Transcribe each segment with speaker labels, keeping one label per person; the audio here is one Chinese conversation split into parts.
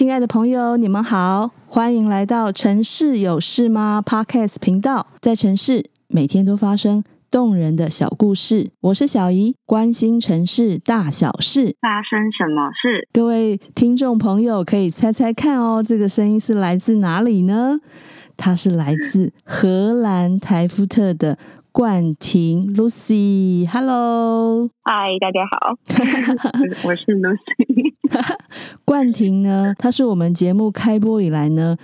Speaker 1: 亲爱的朋友，你们好，欢迎来到城市有事吗 Podcast 频道。在城市，每天都发生动人的小故事。我是小姨，关心城市大小事。
Speaker 2: 发生什么事？
Speaker 1: 各位听众朋友可以猜猜看哦，这个声音是来自哪里呢？它是来自荷兰台夫特的。冠廷 Lucy，Hello，
Speaker 2: 嗨，大家好，我是 Lucy。
Speaker 1: 冠廷呢，他是我们节目开播以来呢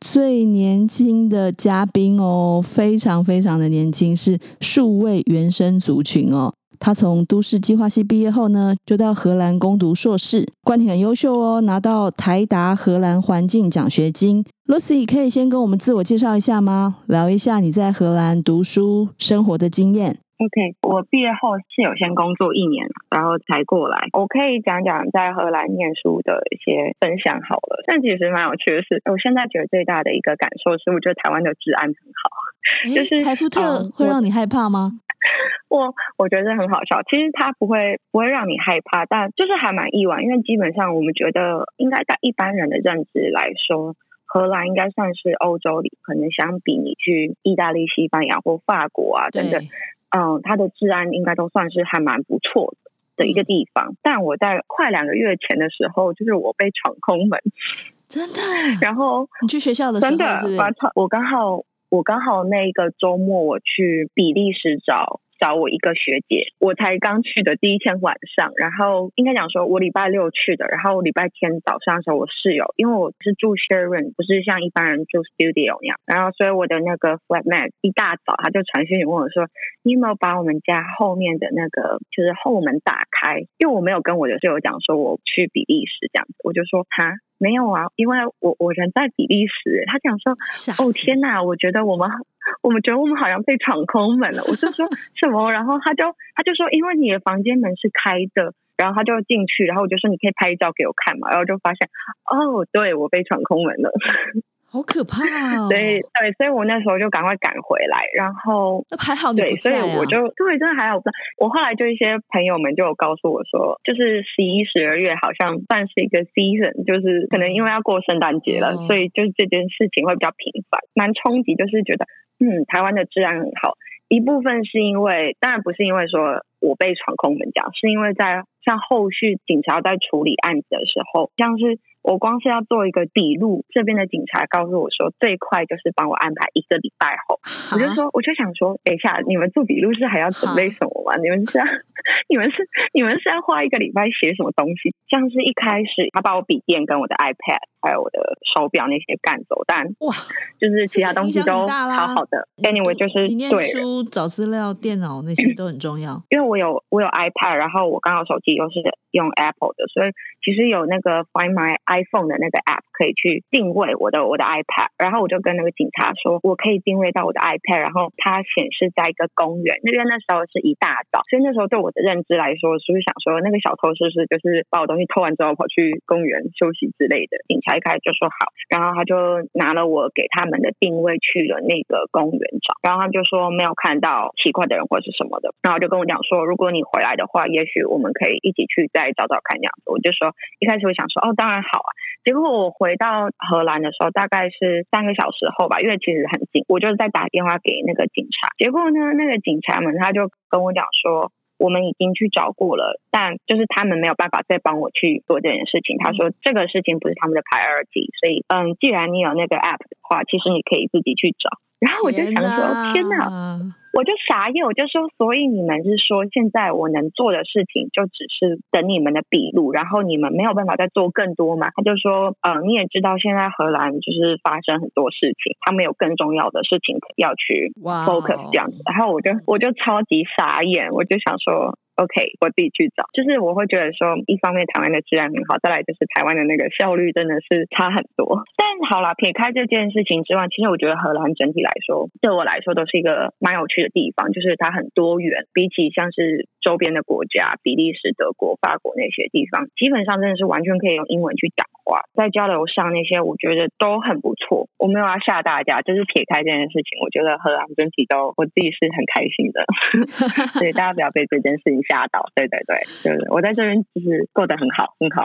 Speaker 1: 最年轻的嘉宾哦，非常非常的年轻，是数位原生族群哦。他从都市计划系毕业后呢，就到荷兰攻读硕士。冠廷很优秀哦，拿到台达荷兰环境奖学金。Lucy 可以先跟我们自我介绍一下吗？聊一下你在荷兰读书生活的经验。
Speaker 2: OK，我毕业后是有先工作一年，然后才过来。我可以讲讲在荷兰念书的一些分享好了。但其实蛮有趣的是，我现在觉得最大的一个感受是，我觉得台湾的治安很好。
Speaker 1: 就是台福特会让你害怕吗？
Speaker 2: 我我觉得很好笑，其实它不会不会让你害怕，但就是还蛮意外，因为基本上我们觉得应该在一般人的认知来说，荷兰应该算是欧洲里可能相比你去意大利、西班牙或法国啊等等，嗯，它的治安应该都算是还蛮不错的的一个地方。嗯、但我在快两个月前的时候，就是我被闯空门，
Speaker 1: 真的。
Speaker 2: 然后
Speaker 1: 你去学校的时候？
Speaker 2: 真的，我刚好我刚好那一个周末我去比利时找。找我一个学姐，我才刚去的第一天晚上，然后应该讲说，我礼拜六去的，然后礼拜天早上的时候，我室友，因为我是住 share 不是像一般人住 studio 那样，然后所以我的那个 flatmate 一大早他就传讯问我说，你有没有把我们家后面的那个就是后门打开？因为我没有跟我的室友讲说我去比利时这样子，我就说他。没有啊，因为我我人在比利时。他讲说，哦天哪，我觉得我们我们觉得我们好像被闯空门了。我就说什么，然后他就他就说，因为你的房间门是开的，然后他就进去，然后我就说你可以拍照给我看嘛，然后就发现哦，对，我被闯空门了。
Speaker 1: 好可怕哦！
Speaker 2: 对对，所以我那时候就赶快赶回来，然后
Speaker 1: 那还好你啊。
Speaker 2: 对，所以我就对，真的还好不在。我后来就一些朋友们就有告诉我说，就是十一、十二月好像算是一个 season，就是可能因为要过圣诞节了，嗯、所以就是这件事情会比较频繁，蛮冲击。就是觉得，嗯，台湾的治安很好，一部分是因为，当然不是因为说我被闯空门这样，是因为在像后续警察在处理案子的时候，像是。我光是要做一个笔录，这边的警察告诉我说，最快就是帮我安排一个礼拜后。我就说，我就想说，等一下，你们做笔录是还要准备什么吗？你们是要，你们是，你们是要花一个礼拜写什么东西？像是一开始他把我笔电跟我的 iPad 还有我的手表那些干走，但哇，就是其他东西都好好的。Anyway，就是
Speaker 1: 你念书、找资料、电脑那些都很重要。
Speaker 2: 因为我有我有 iPad，然后我刚好手机又是用 Apple 的，所以其实有那个 Find My。iPhone 的那个 App 可以去定位我的我的 iPad，然后我就跟那个警察说，我可以定位到我的 iPad，然后它显示在一个公园。那边那时候是一大早，所以那时候对我的认知来说，是不是想说那个小偷是不是就是把我东西偷完之后跑去公园休息之类的？警察一开始就说好，然后他就拿了我给他们的定位去了那个公园找，然后他就说没有看到奇怪的人或是什么的，然后就跟我讲说，如果你回来的话，也许我们可以一起去再找找看这样子。我就说一开始我想说哦，当然好。结果我回到荷兰的时候，大概是三个小时后吧，因为其实很近，我就在打电话给那个警察。结果呢，那个警察们他就跟我讲说，我们已经去找过了，但就是他们没有办法再帮我去做这件事情。他说这个事情不是他们的 priority，所以嗯，既然你有那个 app 的话，其实你可以自己去找。然后我就想说，天哪！天哪我就傻眼，我就说，所以你们是说，现在我能做的事情就只是等你们的笔录，然后你们没有办法再做更多吗？他就说，呃，你也知道现在荷兰就是发生很多事情，他们有更重要的事情要去 focus 这样子。然后我就我就超级傻眼，我就想说。OK，我自己去找。就是我会觉得说，一方面台湾的治安很好，再来就是台湾的那个效率真的是差很多。但好啦，撇开这件事情之外，其实我觉得荷兰整体来说，对我来说都是一个蛮有趣的地方，就是它很多元。比起像是周边的国家，比利时、德国、法国那些地方，基本上真的是完全可以用英文去讲话。在交流上那些，我觉得都很不错。我没有要吓大家，就是撇开这件事情，我觉得荷兰整体都我自己是很开心的，所以大家不要被这件事情吓到。对对对，就是我在这边就是过得很好，很好。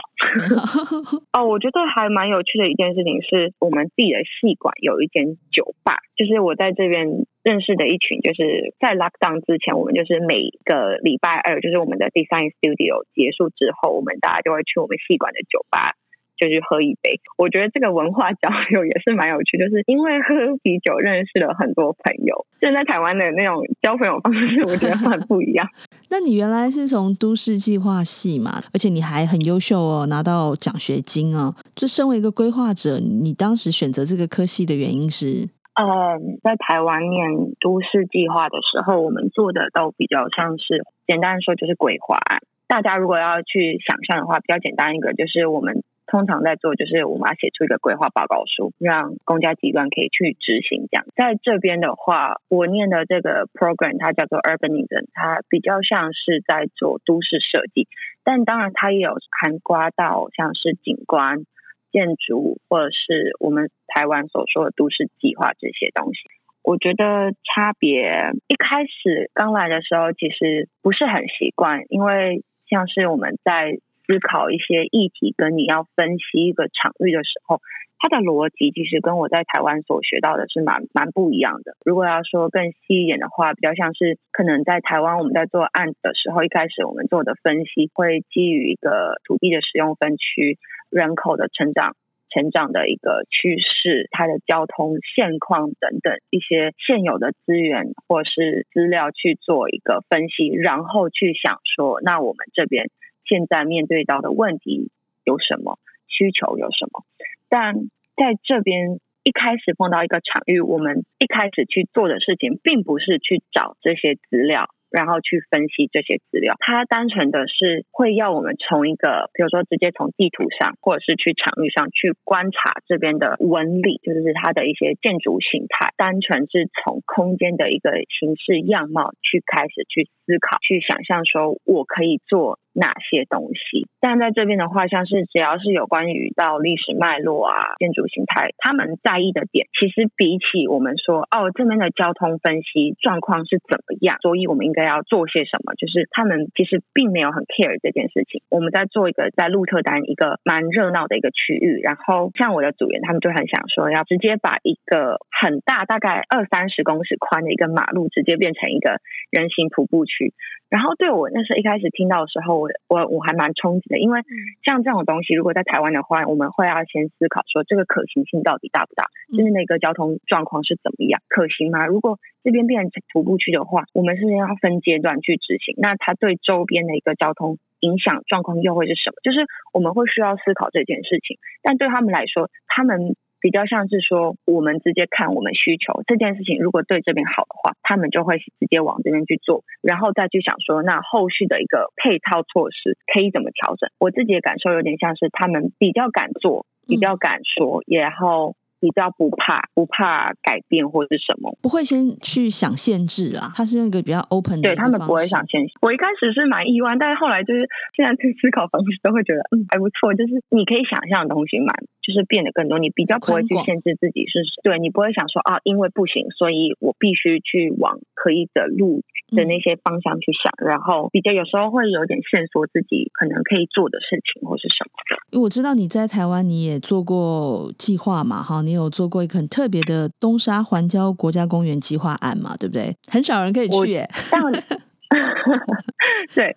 Speaker 2: 哦，我觉得还蛮有趣的一件事情是我们自己的戏馆有一间酒吧，就是我在这边认识的一群，就是在 lockdown 之前，我们就是每个礼拜二，就是我们的 design studio 结束之后，我们大家就会去我们戏馆的酒吧。就去喝一杯，我觉得这个文化交流也是蛮有趣，就是因为喝啤酒认识了很多朋友。现在台湾的那种交朋友方式，我觉得很不一样。
Speaker 1: 那你原来是从都市计划系嘛，而且你还很优秀哦，拿到奖学金哦。就身为一个规划者，你当时选择这个科系的原因是？
Speaker 2: 嗯，在台湾念都市计划的时候，我们做的都比较像是，简单说就是规划案。大家如果要去想象的话，比较简单一个就是我们。通常在做就是我们要写出一个规划报告书，让公家机关可以去执行。这样，在这边的话，我念的这个 program 它叫做 urbanism，它比较像是在做都市设计，但当然它也有涵盖到像是景观、建筑或者是我们台湾所说的都市计划这些东西。我觉得差别一开始刚来的时候其实不是很习惯，因为像是我们在。思考一些议题，跟你要分析一个场域的时候，它的逻辑其实跟我在台湾所学到的是蛮蛮不一样的。如果要说更细一点的话，比较像是可能在台湾我们在做案子的时候，一开始我们做的分析会基于一个土地的使用分区、人口的成长、成长的一个趋势、它的交通现况等等一些现有的资源或是资料去做一个分析，然后去想说，那我们这边。现在面对到的问题有什么？需求有什么？但在这边一开始碰到一个场域，我们一开始去做的事情，并不是去找这些资料。然后去分析这些资料，它单纯的是会要我们从一个，比如说直接从地图上，或者是去场域上去观察这边的纹理，就是它的一些建筑形态，单纯是从空间的一个形式样貌去开始去思考，去想象说我可以做哪些东西。但在这边的话，像是只要是有关于到历史脉络啊、建筑形态，他们在意的点，其实比起我们说哦这边的交通分析状况是怎么样，所以我们应该。要做些什么？就是他们其实并没有很 care 这件事情。我们在做一个在鹿特丹一个蛮热闹的一个区域，然后像我的组员，他们就很想说要直接把一个很大，大概二三十公尺宽的一个马路，直接变成一个人行徒步区。然后对我那时候一开始听到的时候，我我我还蛮冲击的，因为像这种东西，如果在台湾的话，我们会要先思考说这个可行性到底大不大，就是那个交通状况是怎么样，可行吗？如果这边变成徒步区的话，我们是要分阶段去执行，那它对周边的一个交通影响状况又会是什么？就是我们会需要思考这件事情，但对他们来说，他们。比较像是说，我们直接看我们需求这件事情，如果对这边好的话，他们就会直接往这边去做，然后再去想说，那后续的一个配套措施可以怎么调整。我自己的感受有点像是他们比较敢做，比较敢说，然后。比较不怕，不怕改变或是什么，
Speaker 1: 不会先去想限制啊。他是用一个比较 open 的，
Speaker 2: 对他们不会想限制。我一开始是蛮意外，但是后来就是现在去思考方式都会觉得嗯还不错，就是你可以想象的东西蛮就是变得更多，你比较不会去限制自己是，对你不会想说啊，因为不行，所以我必须去往可以的路的那些方向去想，嗯、然后比较有时候会有点线索自己可能可以做的事情或是什么的。
Speaker 1: 因为我知道你在台湾你也做过计划嘛，哈。你有做过一个很特别的东沙环礁国家公园计划案嘛？对不对？很少人可以去耶。
Speaker 2: 对，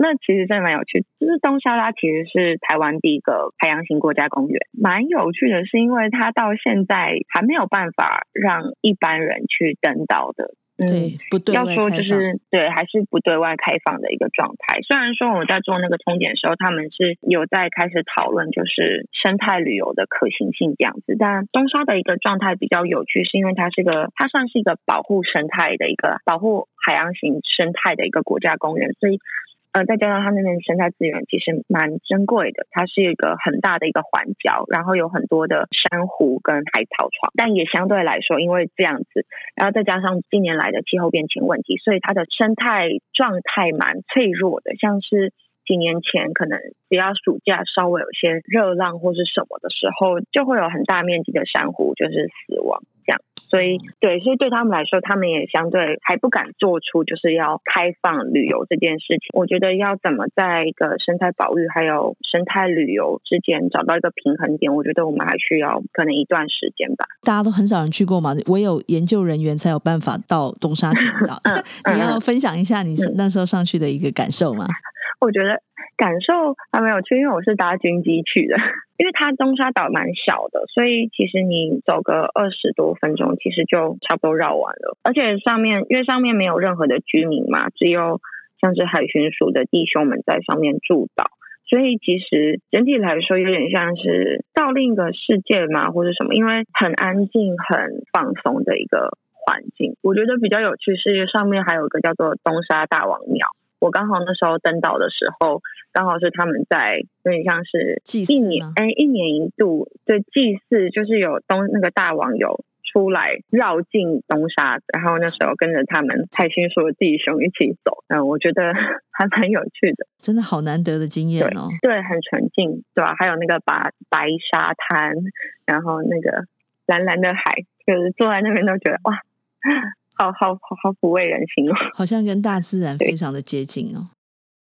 Speaker 2: 那其实真的蛮有趣。就是东沙拉其实是台湾第一个海洋型国家公园，蛮有趣的，是因为它到现在还没有办法让一般人去登岛的。
Speaker 1: 对，不对，
Speaker 2: 要说就是对，还是不对外开放的一个状态。虽然说我们在做那个通检的时候，他们是有在开始讨论，就是生态旅游的可行性这样子。但东沙的一个状态比较有趣，是因为它是个，它算是一个保护生态的一个保护海洋型生态的一个国家公园，所以呃，再加上它那边生态资源其实蛮珍贵的，它是一个很大的一个环礁，然后有很多的珊瑚跟海草床，但也相对来说，因为这样子，然后再加上近年来的气候变迁问题，所以它的生态状态蛮脆弱的，像是。几年前，可能只要暑假稍微有些热浪或是什么的时候，就会有很大面积的珊瑚就是死亡。所以，对，所以对他们来说，他们也相对还不敢做出就是要开放旅游这件事情。我觉得要怎么在一个生态保育还有生态旅游之间找到一个平衡点，我觉得我们还需要可能一段时间吧。
Speaker 1: 大家都很少人去过嘛，唯有研究人员才有办法到东沙群岛。你要分享一下你那时候上去的一个感受吗？
Speaker 2: 我觉得感受还没有去，因为我是搭军机去的。因为它东沙岛蛮小的，所以其实你走个二十多分钟，其实就差不多绕完了。而且上面因为上面没有任何的居民嘛，只有像是海巡署的弟兄们在上面驻岛，所以其实整体来说有点像是到另一个世界嘛，或者什么，因为很安静、很放松的一个环境。我觉得比较有趣是上面还有一个叫做东沙大王庙。我刚好那时候登岛的时候，刚好是他们在有点像是一年哎，一年一度的祭祀，就是有东那个大王有出来绕境东沙，然后那时候跟着他们海巡署的弟兄一起走，嗯，我觉得 还蛮有趣的，
Speaker 1: 真的好难得的经验哦。
Speaker 2: 对，对，很纯净，对吧、啊？还有那个白白沙滩，然后那个蓝蓝的海，就是坐在那边都觉得哇。好好好好抚慰人心哦，
Speaker 1: 好像跟大自然非常的接近哦。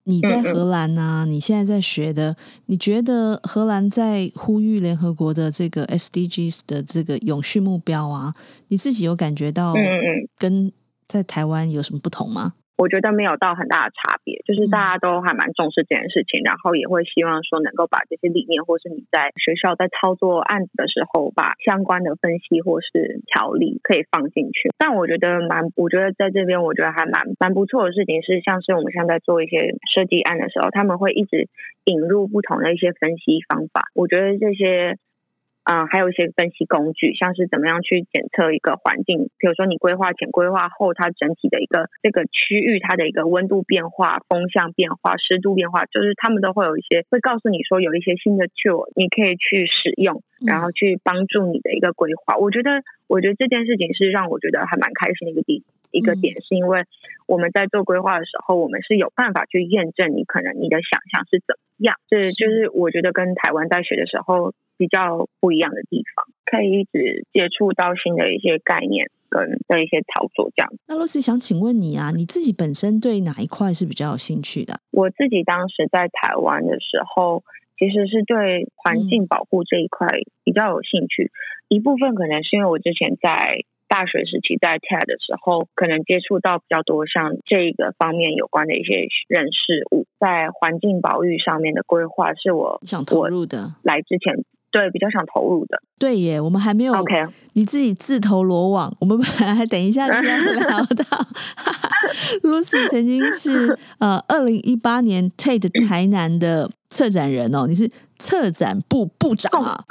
Speaker 1: 你在荷兰啊，你现在在学的，你觉得荷兰在呼吁联合国的这个 SDGs 的这个永续目标啊，你自己有感觉到嗯嗯跟在台湾有什么不同吗？
Speaker 2: 我觉得没有到很大的差别，就是大家都还蛮重视这件事情，然后也会希望说能够把这些理念，或是你在学校在操作案子的时候，把相关的分析或是条例可以放进去。但我觉得蛮，我觉得在这边我觉得还蛮蛮不错的事情是，像是我们现在在做一些设计案的时候，他们会一直引入不同的一些分析方法。我觉得这些。嗯，还有一些分析工具，像是怎么样去检测一个环境，比如说你规划前、规划后，它整体的一个这个区域它的一个温度变化、风向变化、湿度变化，就是他们都会有一些会告诉你说有一些新的 tool 你可以去使用，然后去帮助你的一个规划。我觉得，我觉得这件事情是让我觉得还蛮开心的一个地一个点，是因为我们在做规划的时候，我们是有办法去验证你可能你的想象是怎么样，这就是我觉得跟台湾在学的时候。比较不一样的地方，可以一直接触到新的一些概念跟的一些操作，这样。
Speaker 1: 那露丝想请问你啊，你自己本身对哪一块是比较有兴趣的？
Speaker 2: 我自己当时在台湾的时候，其实是对环境保护这一块比较有兴趣。嗯、一部分可能是因为我之前在大学时期在 TED 的时候，可能接触到比较多像这个方面有关的一些人事物，在环境保育上面的规划是我
Speaker 1: 想投入的。
Speaker 2: 来之前。对，比较想投入的。
Speaker 1: 对耶，我们还没有。OK，你自己自投罗网。我们本 来还等一下就要聊到。，Lucy 曾经是呃，二零一八年 TED 台南的策展人哦，你是策展部部长啊。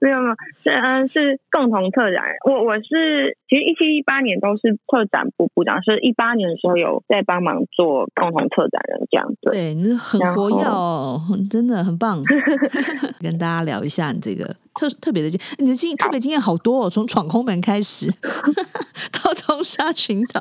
Speaker 2: 没有没有，是嗯是共同策展人。我我是其实一七一八年都是策展部部长，是一八年的时候有在帮忙做共同策展人这样子。
Speaker 1: 对，你很活跃哦，真的很棒。跟大家聊一下你这个特特别的经，你的经特别经验好多哦，从闯空门开始 到东沙群岛，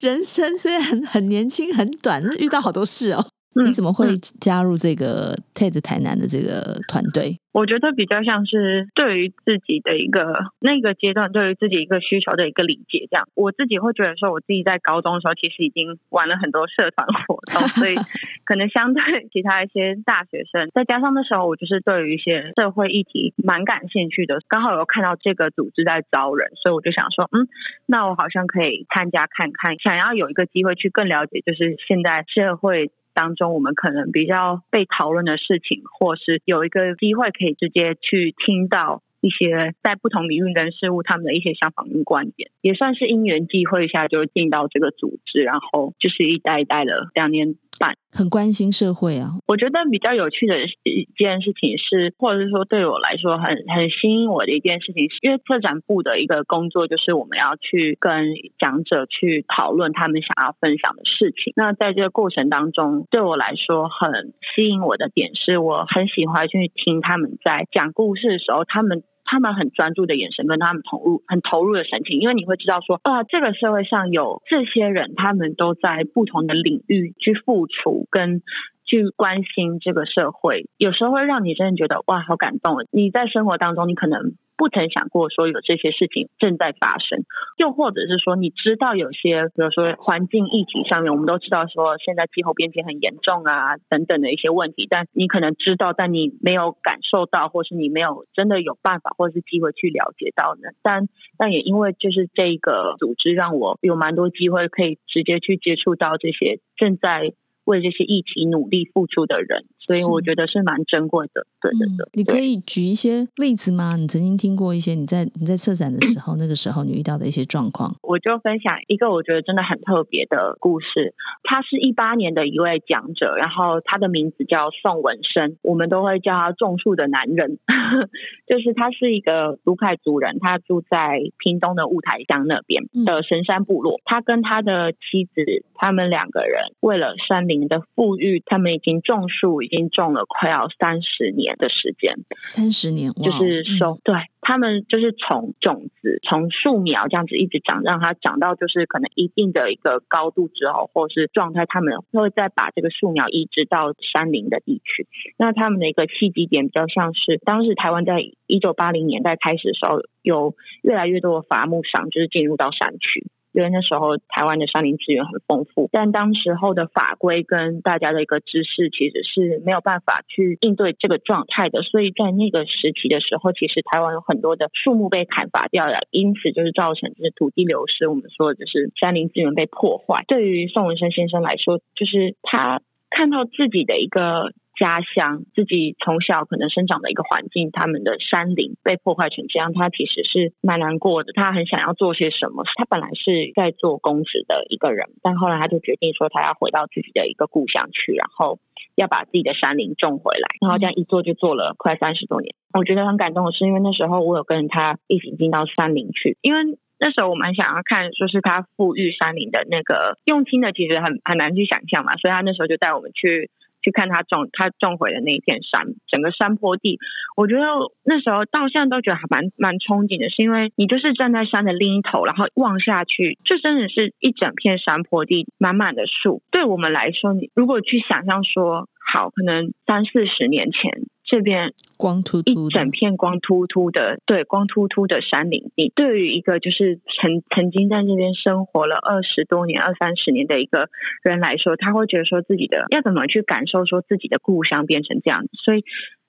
Speaker 1: 人生虽然很年轻很短，遇到好多事哦。你怎么会加入这个 TED 台南的这个团队？
Speaker 2: 我觉得比较像是对于自己的一个那个阶段，对于自己一个需求的一个理解。这样，我自己会觉得说，我自己在高中的时候其实已经玩了很多社团活动，所以 可能相对其他一些大学生，再加上那时候我就是对于一些社会议题蛮感兴趣的，刚好有看到这个组织在招人，所以我就想说，嗯，那我好像可以参加看看，想要有一个机会去更了解，就是现在社会。当中，我们可能比较被讨论的事情，或是有一个机会可以直接去听到一些在不同领域跟事物他们的一些想法跟观点，也算是因缘际会下就进到这个组织，然后就是一代一代的两年办，
Speaker 1: 很关心社会啊。
Speaker 2: 我觉得比较有趣的一件事情是，或者是说对我来说很很吸引我的一件事情，是因为策展部的一个工作就是我们要去跟讲者去讨论他们想要分享的事情。那在这个过程当中，对我来说很吸引我的点是，我很喜欢去听他们在讲故事的时候，他们。他们很专注的眼神跟他们投入很投入的神情，因为你会知道说啊，这个社会上有这些人，他们都在不同的领域去付出跟去关心这个社会，有时候会让你真的觉得哇，好感动。你在生活当中，你可能。不曾想过说有这些事情正在发生，又或者是说你知道有些，比如说环境议题上面，我们都知道说现在气候变迁很严重啊等等的一些问题，但你可能知道，但你没有感受到，或是你没有真的有办法或是机会去了解到呢。但但也因为就是这个组织，让我有蛮多机会可以直接去接触到这些正在。为这些议题努力付出的人，所以我觉得是蛮珍贵的。对对对，
Speaker 1: 你可以举一些例子吗？你曾经听过一些你在你在策展的时候，那个时候你遇到的一些状况？
Speaker 2: 我就分享一个我觉得真的很特别的故事。他是一八年的一位讲者，然后他的名字叫宋文生，我们都会叫他种树的男人。就是他是一个卢凯族人，他住在屏东的雾台乡那边的神山部落。他跟他的妻子，他们两个人为了山。的富裕，他们已经种树，已经种了快要三十年的时间。
Speaker 1: 三十年，
Speaker 2: 就是说，嗯、对他们就是从种子、从树苗这样子一直长，让它长到就是可能一定的一个高度之后，或是状态，他们会再把这个树苗移植到山林的地区。那他们的一个契机点比较像是，当时台湾在一九八零年代开始的时候，有越来越多的伐木商就是进入到山区。因为那时候台湾的山林资源很丰富，但当时候的法规跟大家的一个知识其实是没有办法去应对这个状态的，所以在那个时期的时候，其实台湾有很多的树木被砍伐掉了，因此就是造成就是土地流失，我们说的就是山林资源被破坏。对于宋文生先生来说，就是他看到自己的一个。家乡自己从小可能生长的一个环境，他们的山林被破坏成这样，他其实是蛮难过的。他很想要做些什么。他本来是在做公职的一个人，但后来他就决定说，他要回到自己的一个故乡去，然后要把自己的山林种回来。然后这样一做就做了快三十多年。我觉得很感动的是，因为那时候我有跟他一起进到山林去，因为那时候我们想要看，说是他复育山林的那个用心的，其实很很难去想象嘛。所以他那时候就带我们去。去看他种他种回的那一片山，整个山坡地，我觉得那时候到现在都觉得还蛮蛮憧憬的，是因为你就是站在山的另一头，然后望下去，这真的是一整片山坡地，满满的树。对我们来说，你如果去想象说，好，可能三四十年前。这边
Speaker 1: 光秃秃，
Speaker 2: 一整片光秃秃的，对，光秃秃的山林地，对于一个就是曾曾经在那边生活了二十多年、二三十年的一个人来说，他会觉得说自己的要怎么去感受说自己的故乡变成这样子，所以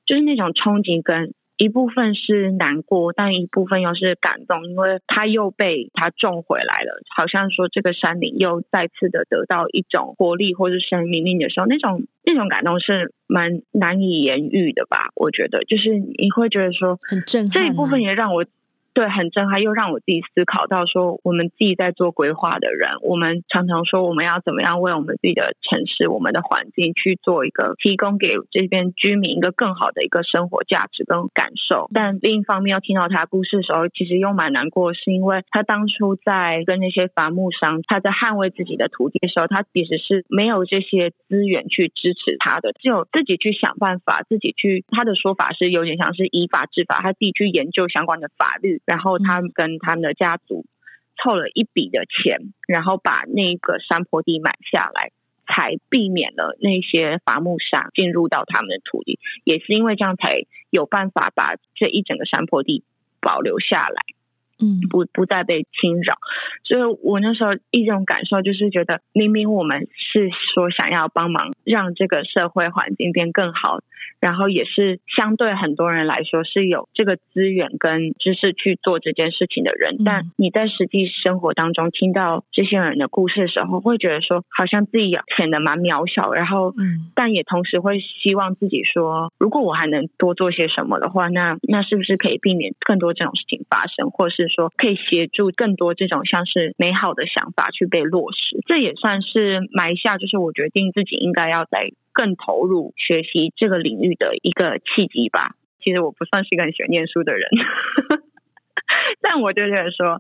Speaker 2: 就是那种憧憬跟。一部分是难过，但一部分又是感动，因为他又被他种回来了，好像说这个山林又再次的得到一种活力或是生命力的时候，那种那种感动是蛮难以言喻的吧？我觉得，就是你会觉得说
Speaker 1: 很震撼，
Speaker 2: 这一部分也让我。对，很震撼，又让我自己思考到说，我们自己在做规划的人，我们常常说我们要怎么样为我们自己的城市、我们的环境去做一个提供给这边居民一个更好的一个生活价值跟感受。但另一方面，要听到他故事的时候，其实又蛮难过，是因为他当初在跟那些伐木商，他在捍卫自己的土地的时候，他其实是没有这些资源去支持他的，只有自己去想办法，自己去。他的说法是有点像是以法治法，他自己去研究相关的法律。然后他跟他们的家族凑了一笔的钱，然后把那个山坡地买下来，才避免了那些伐木商进入到他们的土地。也是因为这样，才有办法把这一整个山坡地保留下来，嗯，不不再被侵扰。所以我那时候一种感受就是觉得，明明我们是说想要帮忙让这个社会环境变更好。然后也是相对很多人来说是有这个资源跟知识去做这件事情的人，但你在实际生活当中听到这些人的故事的时候，会觉得说好像自己显得蛮渺小，然后，嗯但也同时会希望自己说，如果我还能多做些什么的话，那那是不是可以避免更多这种事情发生，或是说可以协助更多这种像是美好的想法去被落实。这也算是埋下，就是我决定自己应该要在更投入学习这个领域的一个契机吧。其实我不算是一个很喜欢念书的人，但我就觉得说。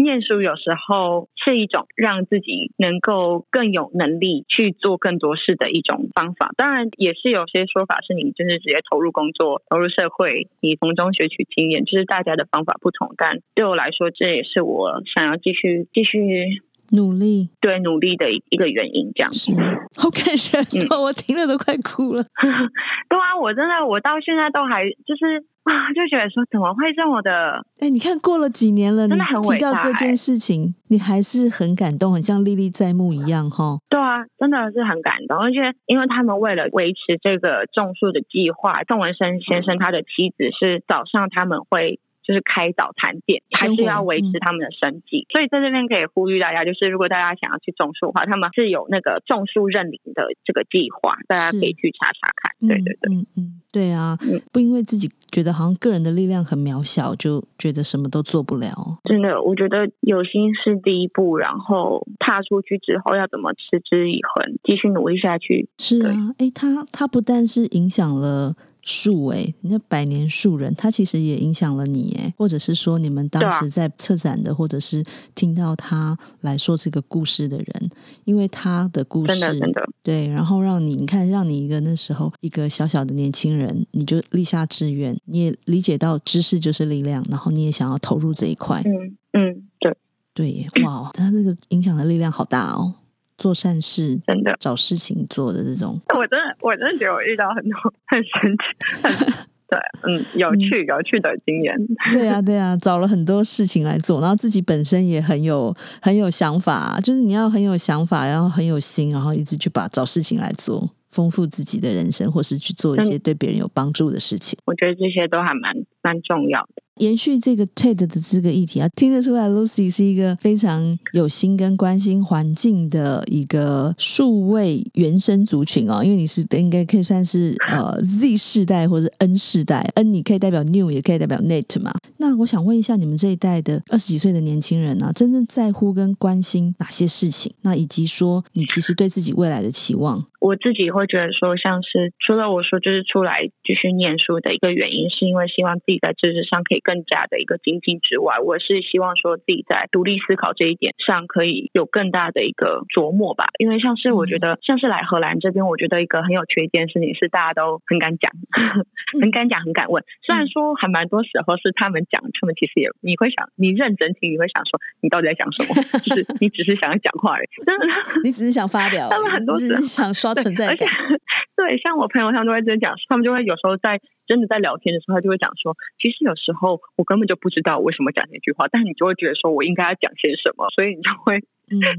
Speaker 2: 念书有时候是一种让自己能够更有能力去做更多事的一种方法。当然，也是有些说法是你就是直接投入工作、投入社会，你从中学取经验，就是大家的方法不同。但对我来说，这也是我想要继续继续
Speaker 1: 努力，
Speaker 2: 对努力的一个原因。这样子，
Speaker 1: 好感人，嗯，我听了都快哭了。
Speaker 2: 对啊，我真的，我到现在都还就是。啊，就觉得说怎么会这么的？
Speaker 1: 哎、欸，你看过了几年了，
Speaker 2: 真的很伟大，
Speaker 1: 你提到这件事情，你还是很感动，很像历历在目一样哈。
Speaker 2: 对啊，真的是很感动，而且因为他们为了维持这个种树的计划，宋文生先生他的妻子是早上他们会。就是开早餐店，还是要维持他们的生计，嗯，所以在这边可以呼吁大家，就是如果大家想要去种树的话，他们是有那个种树认领的这个计划，大家可以去查查看。对对对，
Speaker 1: 嗯嗯，对啊，不因为自己觉得好像个人的力量很渺小，就觉得什么都做不了。
Speaker 2: 真的，我觉得有心是第一步，然后踏出去之后要怎么持之以恒，继续努力下去。
Speaker 1: 是啊，哎，他他不但是影响了。树哎，人家百年树人，他其实也影响了你哎，或者是说你们当时在策展的，或者是听到他来说这个故事的人，因为他的故事，
Speaker 2: 真的真的
Speaker 1: 对，然后让你你看，让你一个那时候一个小小的年轻人，你就立下志愿，你也理解到知识就是力量，然后你也想要投入这一块，
Speaker 2: 嗯嗯，对
Speaker 1: 对，哇，他这个影响的力量好大哦。做善事，真的找事情做的这种，
Speaker 2: 我真的，我真的觉得我遇到很多 很神奇、很对，嗯，有趣、有趣的经验。
Speaker 1: 对啊，对啊，找了很多事情来做，然后自己本身也很有很有想法，就是你要很有想法，然后很有心，然后一直去把找事情来做，丰富自己的人生，或是去做一些对别人有帮助的事情。
Speaker 2: 我觉得这些都还蛮蛮重要的。
Speaker 1: 延续这个 TED 的这个议题啊，听得出来 Lucy 是一个非常有心跟关心环境的一个数位原生族群哦。因为你是应该可以算是呃 Z 世代或者 N 世代，N 你可以代表 New，也可以代表 Net 嘛。那我想问一下，你们这一代的二十几岁的年轻人呢、真正在乎跟关心哪些事情？那以及说你其实对自己未来的期望？
Speaker 2: 我自己会觉得说，像是除了我说就是出来继续念书的一个原因，是因为希望自己在知识上可以。更加的一个精进之外，我是希望说自己在独立思考这一点上可以有更大的一个琢磨吧。因为像是我觉得，像是来荷兰这边，我觉得一个很有趣的一件事情是，大家都很敢讲，很敢讲，很敢问。虽然说还蛮多时候是他们讲，他们其实也你会想，你认真听，你会想说，你到底在讲什么？就是你只是想要讲话而已，真的，
Speaker 1: 你只是想发表，
Speaker 2: 他们很多时候
Speaker 1: 想刷存在感。
Speaker 2: 对，像我朋友他们都会这样讲，他们就会有时候在真的在聊天的时候，他就会讲说，其实有时候我根本就不知道为什么讲那句话，但你就会觉得说我应该要讲些什么，所以你就会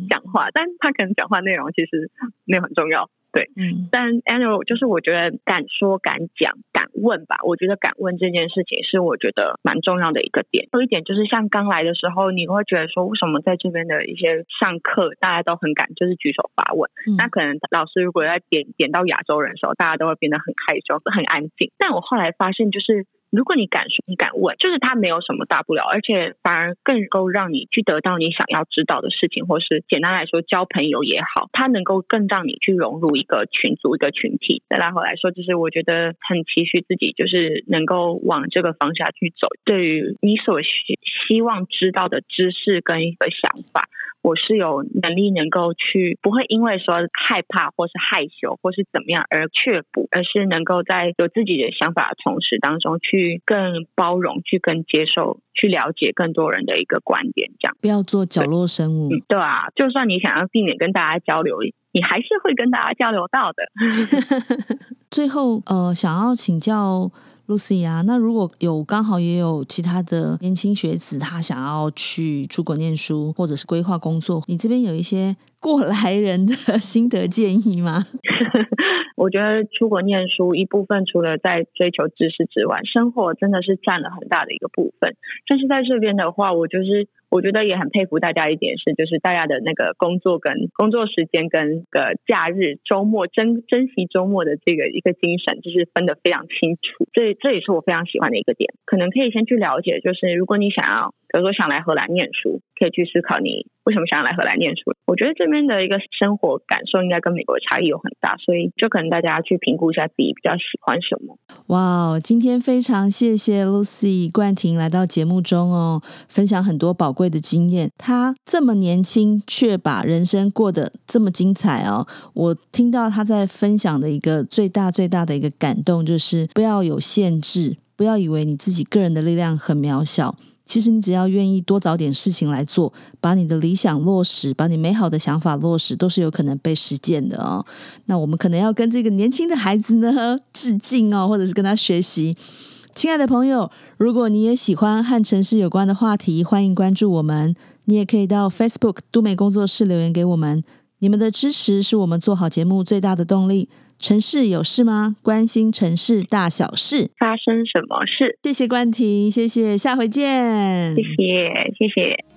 Speaker 2: 讲话，但他可能讲话内容其实没有很重要。对，嗯，但 annual 就是我觉得敢说、敢讲、敢问吧。我觉得敢问这件事情是我觉得蛮重要的一个点。有一点就是像刚来的时候，你会觉得说，为什么在这边的一些上课大家都很敢，就是举手发问。嗯、那可能老师如果要点点到亚洲人的时候，大家都会变得很害羞、很安静。但我后来发现，就是。如果你敢说，你敢问，就是它没有什么大不了，而且反而更够让你去得到你想要知道的事情，或是简单来说交朋友也好，它能够更让你去融入一个群组、一个群体。再然后来说，就是我觉得很期许自己，就是能够往这个方向去走。对于你所希希望知道的知识跟一个想法。我是有能力能够去，不会因为说害怕或是害羞或是怎么样而却步，而是能够在有自己的想法的同时当中去更包容，去更接受，去了解更多人的一个观点，这样
Speaker 1: 不要做角落生物。
Speaker 2: 对，对啊，就算你想要避免跟大家交流，你还是会跟大家交流到的。
Speaker 1: 最后，呃，想要请教。Lucy 啊，那如果有刚好也有其他的年轻学子，他想要去出国念书，或者是规划工作，你这边有一些过来人的心得建议吗？
Speaker 2: 我觉得出国念书一部分除了在追求知识之外，生活真的是占了很大的一个部分。但是在这边的话，我就是我觉得也很佩服大家一点是，就是大家的那个工作跟工作时间跟个假日、周末珍珍惜周末的这个一个精神，就是分得非常清楚。这这也是我非常喜欢的一个点。可能可以先去了解，就是如果你想要。比如说想来荷兰念书，可以去思考你为什么想要来荷兰念书。我觉得这边的一个生活感受应该跟美国差异有很大，所以就可能大家去评估一下自己比较喜欢什么。
Speaker 1: 哇，今天非常谢谢 Lucy 冠廷来到节目中哦，分享很多宝贵的经验。他这么年轻，却把人生过得这么精彩哦。我听到他在分享的一个最大最大的一个感动，就是不要有限制，不要以为你自己个人的力量很渺小。其实你只要愿意多找点事情来做，把你的理想落实，把你美好的想法落实，都是有可能被实践的哦。那我们可能要跟这个年轻的孩子呢致敬哦，或者是跟他学习。亲爱的朋友，如果你也喜欢和城市有关的话题，欢迎关注我们。你也可以到 Facebook 都美工作室留言给我们。你们的支持是我们做好节目最大的动力。城市有事吗？关心城市大小事，
Speaker 2: 发生什么事？
Speaker 1: 谢谢冠廷，谢谢，下回见。
Speaker 2: 谢谢，谢谢。